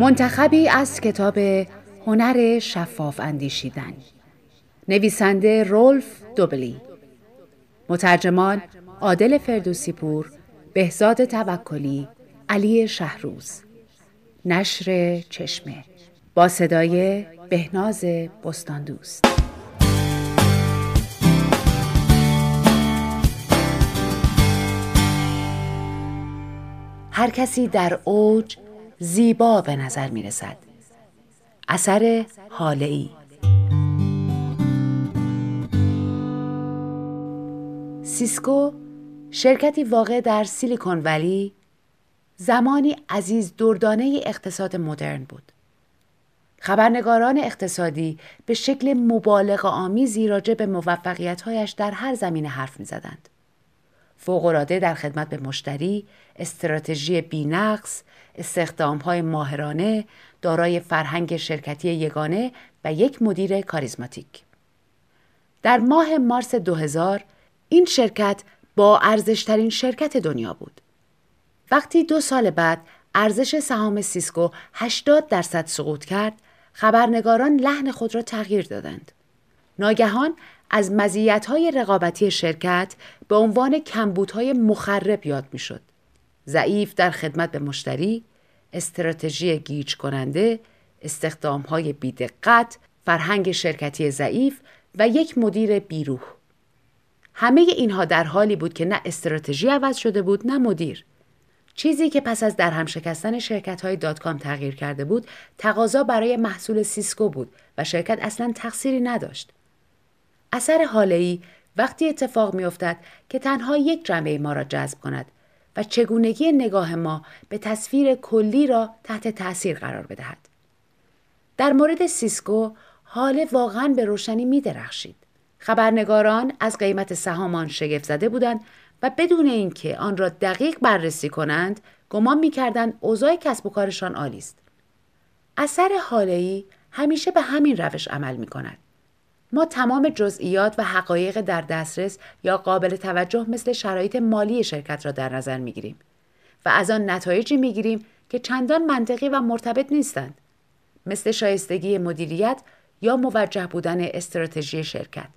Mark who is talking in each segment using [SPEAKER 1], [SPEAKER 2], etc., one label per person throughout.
[SPEAKER 1] منتخبی از کتاب هنر شفاف اندیشیدن. نویسنده رولف دوبلی. مترجمان عادل فردوسی پور بهزاد توکلی علی شهروز. نشر چشمه. با صدای بهناز بستان دوست هر کسی در اوج زیبا به نظر می رسد. اثر حاله ای سیسکو شرکتی واقع در سیلیکون ولی زمانی عزیز دردانه اقتصاد مدرن بود. خبرنگاران اقتصادی به شکل مبالغ آمیزی راجع به موفقیتهایش در هر زمینه حرف می زدند. فوقالعاده در خدمت به مشتری، استراتژی بینقص، های ماهرانه، دارای فرهنگ شرکتی یگانه و یک مدیر کاریزماتیک. در ماه مارس 2000 این شرکت با ارزشترین شرکت دنیا بود. وقتی دو سال بعد ارزش سهام سیسکو 80 درصد سقوط کرد، خبرنگاران لحن خود را تغییر دادند. ناگهان از مزیت‌های رقابتی شرکت به عنوان کمبودهای مخرب یاد می‌شد. ضعیف در خدمت به مشتری، استراتژی گیج کننده، استخدامهای بیدقت، فرهنگ شرکتی ضعیف و یک مدیر بیروح. همه اینها در حالی بود که نه استراتژی عوض شده بود نه مدیر. چیزی که پس از درهم شکستن شرکت های dot com تغییر کرده بود تقاضا برای محصول Cisco بود و شرکت اصلا تقصیری نداشت. اثر هاله‌ای وقتی اتفاق میافتد که تنها یک جنبه ما را جذب کند و چگونگی نگاه ما به تصویر کلی را تحت تاثیر قرار بدهد. در مورد Cisco هاله واقعا به روشنی می درخشید. خبرنگاران از قیمت سهام آن شگفت زده بودند و بدون اینکه آن را دقیق بررسی کنند گمان می‌کردند اوضاع کسب و کارشان عالی است اثر حاله‌ای همیشه به همین روش عمل می کند. ما تمام جزئیات و حقایق در دسترس یا قابل توجه مثل شرایط مالی شرکت را در نظر می گیریم و از آن نتایجی می گیریم که چندان منطقی و مرتبط نیستند مثل شایستگی مدیریت یا موجه بودن استراتژی شرکت.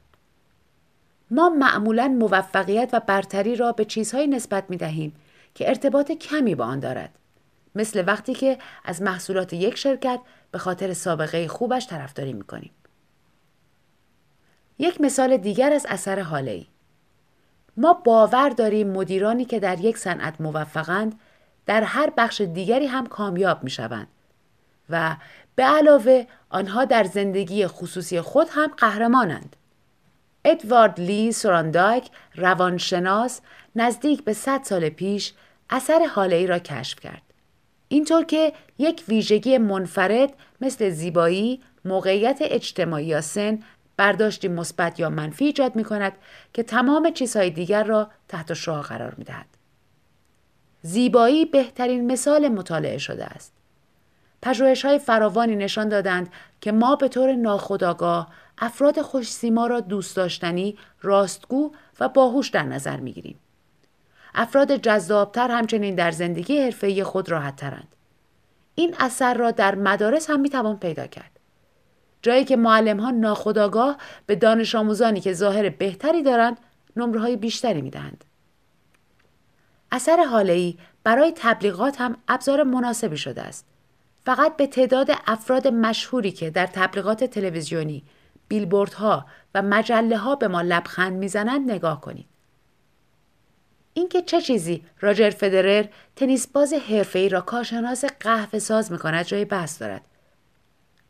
[SPEAKER 1] ما معمولا موفقیت و برتری را به چیزهایی نسبت می دهیم که ارتباط کمی با آن دارد. مثل وقتی که از محصولات یک شرکت به خاطر سابقه خوبش طرفداری می کنیم. یک مثال دیگر از اثر حاله ما باور داریم مدیرانی که در یک صنعت موفقند در هر بخش دیگری هم کامیاب می شوند و به علاوه آنها در زندگی خصوصی خود هم قهرمانند. ادوارد لی سوراندایک روانشناس نزدیک به 100 سال پیش اثر حاله ای را کشف کرد. اینطور که یک ویژگی منفرد مثل زیبایی، موقعیت اجتماعی یا سن برداشتی مثبت یا منفی ایجاد می کند که تمام چیزهای دیگر را تحت شعا قرار می دهد. زیبایی بهترین مثال مطالعه شده است. پژوهش های فراوانی نشان دادند که ما به طور ناخودآگاه افراد خوش سیما را دوست داشتنی، راستگو و باهوش در نظر می گیریم. افراد جذابتر همچنین در زندگی حرفه‌ای خود راحت ترند. این اثر را در مدارس هم می توان پیدا کرد. جایی که معلم ها ناخداگاه به دانش آموزانی که ظاهر بهتری دارند نمره های بیشتری می دهند. اثر حاله برای تبلیغات هم ابزار مناسبی شده است. فقط به تعداد افراد مشهوری که در تبلیغات تلویزیونی، بیلبوردها و مجله ها به ما لبخند می‌زنند نگاه کنید. اینکه چه چیزی راجر فدرر تنیس باز حرفه‌ای را کارشناس قهوه ساز می‌کند جای بحث دارد.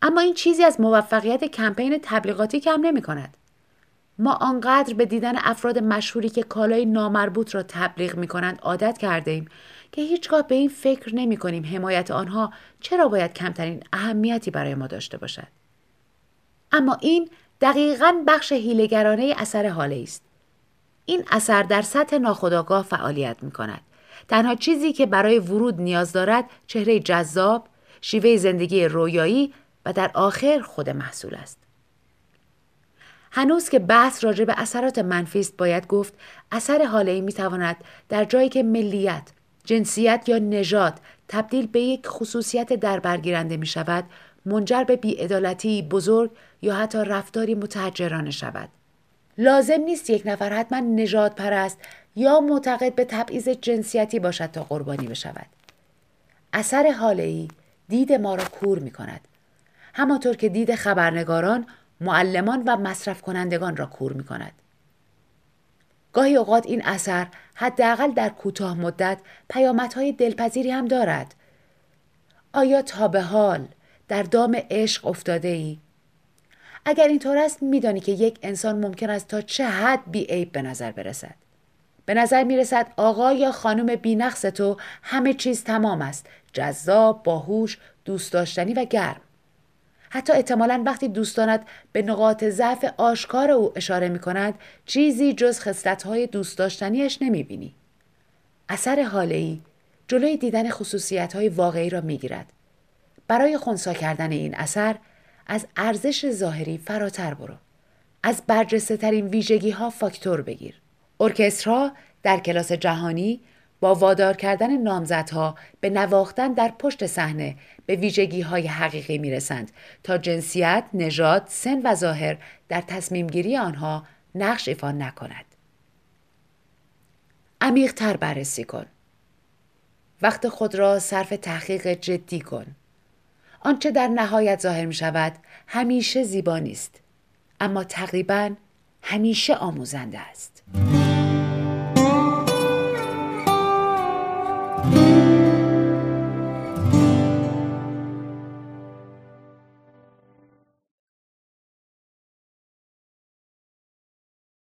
[SPEAKER 1] اما این چیزی از موفقیت کمپین تبلیغاتی کم نمی کند. ما آنقدر به دیدن افراد مشهوری که کالای نامربوط را تبلیغ می کنند عادت کرده ایم که هیچگاه به این فکر نمی کنیم حمایت آنها چرا باید کمترین اهمیتی برای ما داشته باشد. اما این دقیقا بخش هیلگرانه اثر حاله است. این اثر در سطح ناخودآگاه فعالیت می کند. تنها چیزی که برای ورود نیاز دارد چهره جذاب، شیوه زندگی رویایی و در آخر خود محصول است. هنوز که بحث راجع به اثرات منفی است باید گفت اثر حاله ای می در جایی که ملیت، جنسیت یا نژاد تبدیل به یک خصوصیت در برگیرنده می شود منجر به بیعدالتی بزرگ یا حتی رفتاری متحجرانه شود. لازم نیست یک نفر حتما نجات پرست یا معتقد به تبعیض جنسیتی باشد تا قربانی بشود. اثر حاله ای دید ما را کور می کند. همانطور که دید خبرنگاران، معلمان و مصرف کنندگان را کور می کند. گاهی اوقات این اثر حداقل در کوتاه مدت پیامدهای دلپذیری هم دارد. آیا تا به حال در دام عشق افتاده ای؟ اگر اینطور است میدانی که یک انسان ممکن است تا چه حد بی عیب به نظر برسد. به نظر می رسد آقا یا خانم بینقص تو همه چیز تمام است. جذاب، باهوش، دوست داشتنی و گرم. حتی احتمالا وقتی دوستانت به نقاط ضعف آشکار او اشاره می کند چیزی جز خصلت‌های دوست داشتنیش نمی بینی. اثر حاله ای جلوی دیدن خصوصیت های واقعی را می گیرد. برای خونسا کردن این اثر از ارزش ظاهری فراتر برو. از برجسته ترین ویژگی ها فاکتور بگیر. ارکسترها در کلاس جهانی با وادار کردن نامزدها به نواختن در پشت صحنه به ویژگی های حقیقی می رسند تا جنسیت، نژاد، سن و ظاهر در تصمیم گیری آنها نقش ایفا نکند. عمیق تر بررسی کن. وقت خود را صرف تحقیق جدی کن. آنچه در نهایت ظاهر می شود همیشه زیبا نیست اما تقریبا همیشه آموزنده است.